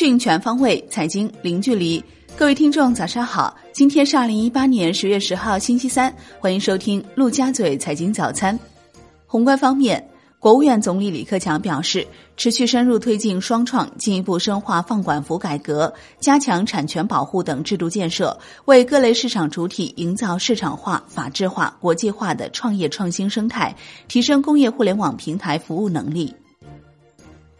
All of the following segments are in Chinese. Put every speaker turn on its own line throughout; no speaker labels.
讯全方位，财经零距离。各位听众，早上好！今天是二零一八年十月十号，星期三，欢迎收听陆家嘴财经早餐。宏观方面。国务院总理李克强表示，持续深入推进“双创”，进一步深化放管服改革，加强产权保护等制度建设，为各类市场主体营造市场化、法治化、国际化的创业创新生态，提升工业互联网平台服务能力。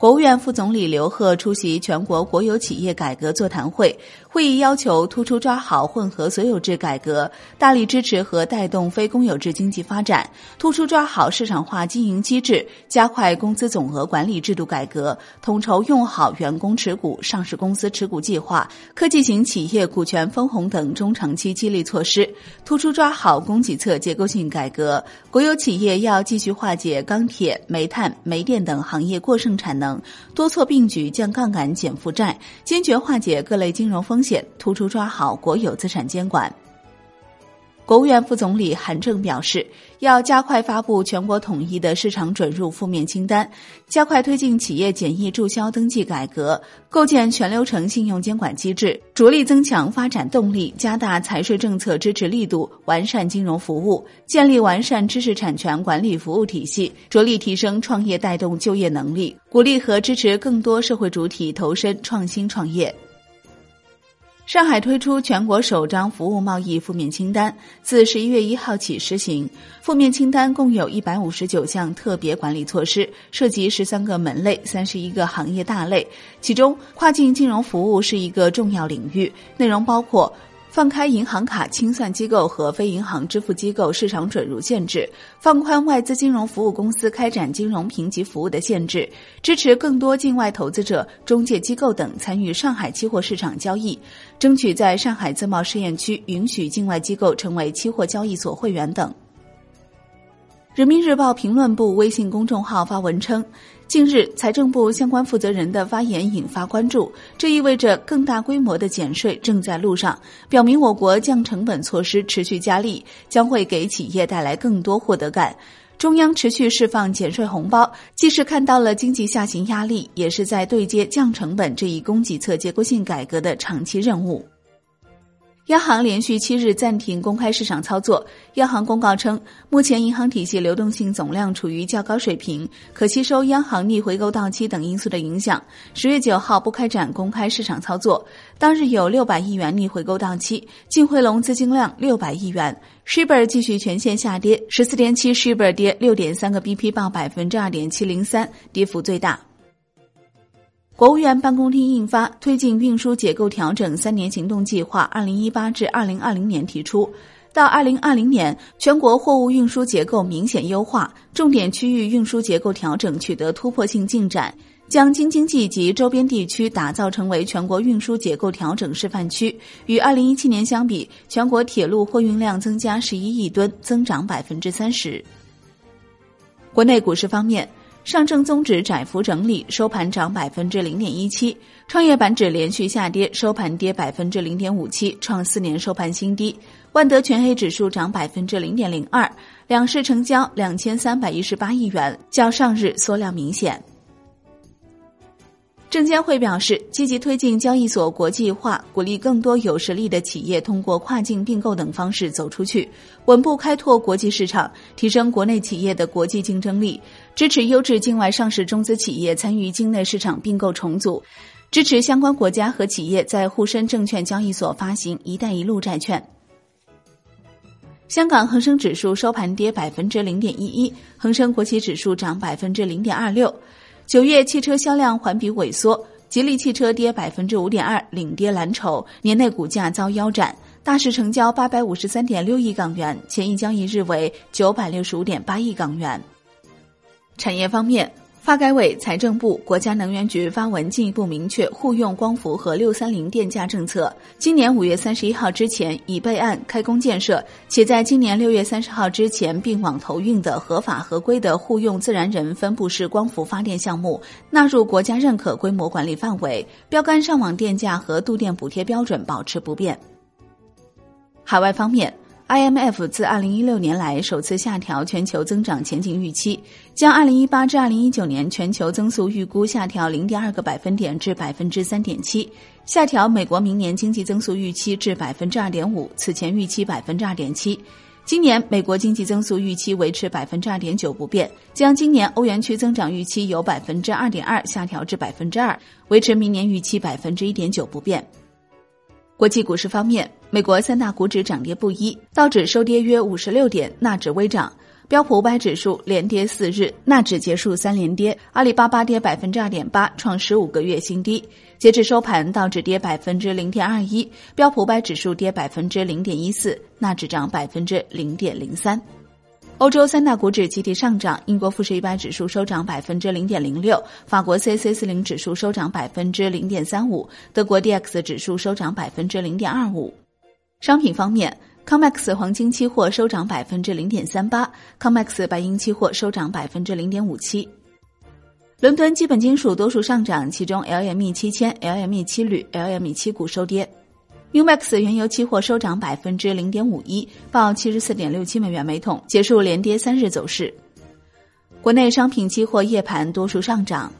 国务院副总理刘鹤出席全国国有企业改革座谈会，会议要求突出抓好混合所有制改革，大力支持和带动非公有制经济发展，突出抓好市场化经营机制，加快工资总额管理制度改革，统筹用好员工持股、上市公司持股计划、科技型企业股权分红等中长期激励措施，突出抓好供给侧结构性改革。国有企业要继续化解钢铁、煤炭、煤电等行业过剩产能。多措并举降杠杆减负债，坚决化解各类金融风险，突出抓好国有资产监管。国务院副总理韩正表示，要加快发布全国统一的市场准入负面清单，加快推进企业简易注销登记改革，构建全流程信用监管机制，着力增强发展动力，加大财税政策支持力度，完善金融服务，建立完善知识产权管理服务体系，着力提升创业带动就业能力，鼓励和支持更多社会主体投身创新创业。上海推出全国首张服务贸易负面清单，自十一月一号起实行。负面清单共有一百五十九项特别管理措施，涉及十三个门类、三十一个行业大类，其中跨境金融服务是一个重要领域，内容包括。放开银行卡清算机构和非银行支付机构市场准入限制，放宽外资金融服务公司开展金融评级服务的限制，支持更多境外投资者、中介机构等参与上海期货市场交易，争取在上海自贸试验区允许境外机构成为期货交易所会员等。人民日报评论部微信公众号发文称。近日，财政部相关负责人的发言引发关注，这意味着更大规模的减税正在路上，表明我国降成本措施持续加力，将会给企业带来更多获得感。中央持续释放减税红包，既是看到了经济下行压力，也是在对接降成本这一供给侧结构性改革的长期任务。央行连续七日暂停公开市场操作。央行公告称，目前银行体系流动性总量处于较高水平，可吸收央行逆回购到期等因素的影响。十月九号不开展公开市场操作，当日有六百亿元逆回购到期，净回笼资金量六百亿元。Shibor 继续全线下跌，十四点七 Shibor 跌六点三个 BP，报百分之二点七零三，跌幅最大。国务院办公厅印发《推进运输结构调整三年行动计划（二零一八至二零二零年）》，提出，到二零二零年，全国货物运输结构明显优化，重点区域运输结构调整取得突破性进展，将京津冀及周边地区打造成为全国运输结构调整示范区。与二零一七年相比，全国铁路货运量增加十一亿吨，增长百分之三十。国内股市方面。上证综指窄幅整理，收盘涨百分之零点一七；创业板指连续下跌，收盘跌百分之零点五七，创四年收盘新低。万德全 A 指数涨百分之零点零二，两市成交两千三百一十八亿元，较上日缩量明显。证监会表示，积极推进交易所国际化，鼓励更多有实力的企业通过跨境并购等方式走出去，稳步开拓国际市场，提升国内企业的国际竞争力。支持优质境外上市中资企业参与境内市场并购重组，支持相关国家和企业在沪深证券交易所发行“一带一路”债券。香港恒生指数收盘跌百分之零点一一，恒生国企指数涨百分之零点二六。九月汽车销量环比萎缩，吉利汽车跌百分之五点二，领跌蓝筹，年内股价遭腰斩。大市成交八百五十三点六亿港元，前一交易日为九百六十五点八亿港元。产业方面。发改委、财政部、国家能源局发文进一步明确互用光伏和六三零电价政策。今年五月三十一号之前已备案开工建设，且在今年六月三十号之前并网投运的合法合规的互用自然人分布式光伏发电项目，纳入国家认可规模管理范围，标杆上网电价和度电补贴标准保持不变。海外方面。IMF 自2016年来首次下调全球增长前景预期，将2018至2019年全球增速预估下调0.2个百分点至3.7%，下调美国明年经济增速预期至2.5%，此前预期2.7%。今年美国经济增速预期维持2.9%不变，将今年欧元区增长预期由2.2%下调至2%，维持明年预期1.9%不变。国际股市方面，美国三大股指涨跌不一，道指收跌约五十六点，纳指微涨；标普五百指数连跌四日，纳指结束三连跌。阿里巴巴跌百分之二点八，创十五个月新低。截至收盘，道指跌百分之零点二一，标普五百指数跌百分之零点一四，纳指涨百分之零点零三。欧洲三大股指集体上涨，英国富时一百指数收涨百分之零点零六，法国 C C 四零指数收涨百分之零点三五，德国 D X 指数收涨百分之零点二五。商品方面，COMEX 黄金期货收涨百分之零点三八，COMEX 白银期货收涨百分之零点五七。伦敦基本金属多数上涨，其中 LME 七千、LME 七铝、LME 七股收跌。Umax 原油期货收涨百分之零点五一，报七十四点六七美元每桶，结束连跌三日走势。国内商品期货夜盘多数上涨。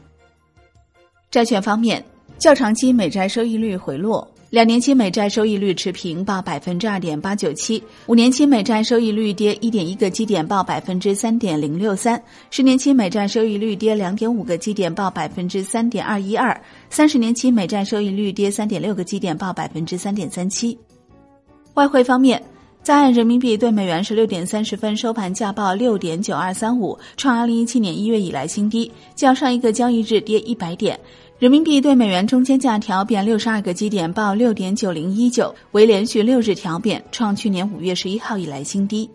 债券方面，较长期美债收益率回落。两年期美债收益率持平，报百分之二点八九七；五年期美债收益率跌一点一个基点，报百分之三点零六三；十年期美债收益率跌两点五个基点，报百分之三点二一二；三十年期美债收益率跌三点六个基点，报百分之三点三七。外汇方面，在岸人民币对美元十六点三十分收盘价报六点九二三五，创二零一七年一月以来新低，较上一个交易日跌一百点。人民币对美元中间价调贬六十二个基点，报六点九零一九，为连续六日调贬，创去年五月十一号以来新低。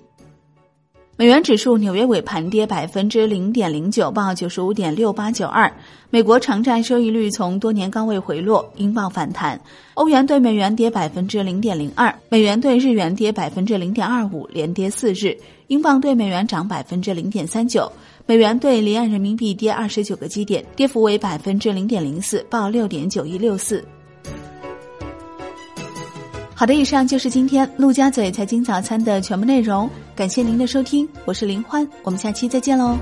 美元指数纽约尾盘跌百分之零点零九，报九十五点六八九二。美国长债收益率从多年高位回落，英镑反弹。欧元对美元跌百分之零点零二，美元对日元跌百分之零点二五，连跌四日。英镑对美元涨百分之零点三九。美元兑离岸人民币跌二十九个基点，跌幅为百分之零点零四，报六点九一六四。好的，以上就是今天陆家嘴财经早餐的全部内容，感谢您的收听，我是林欢，我们下期再见喽。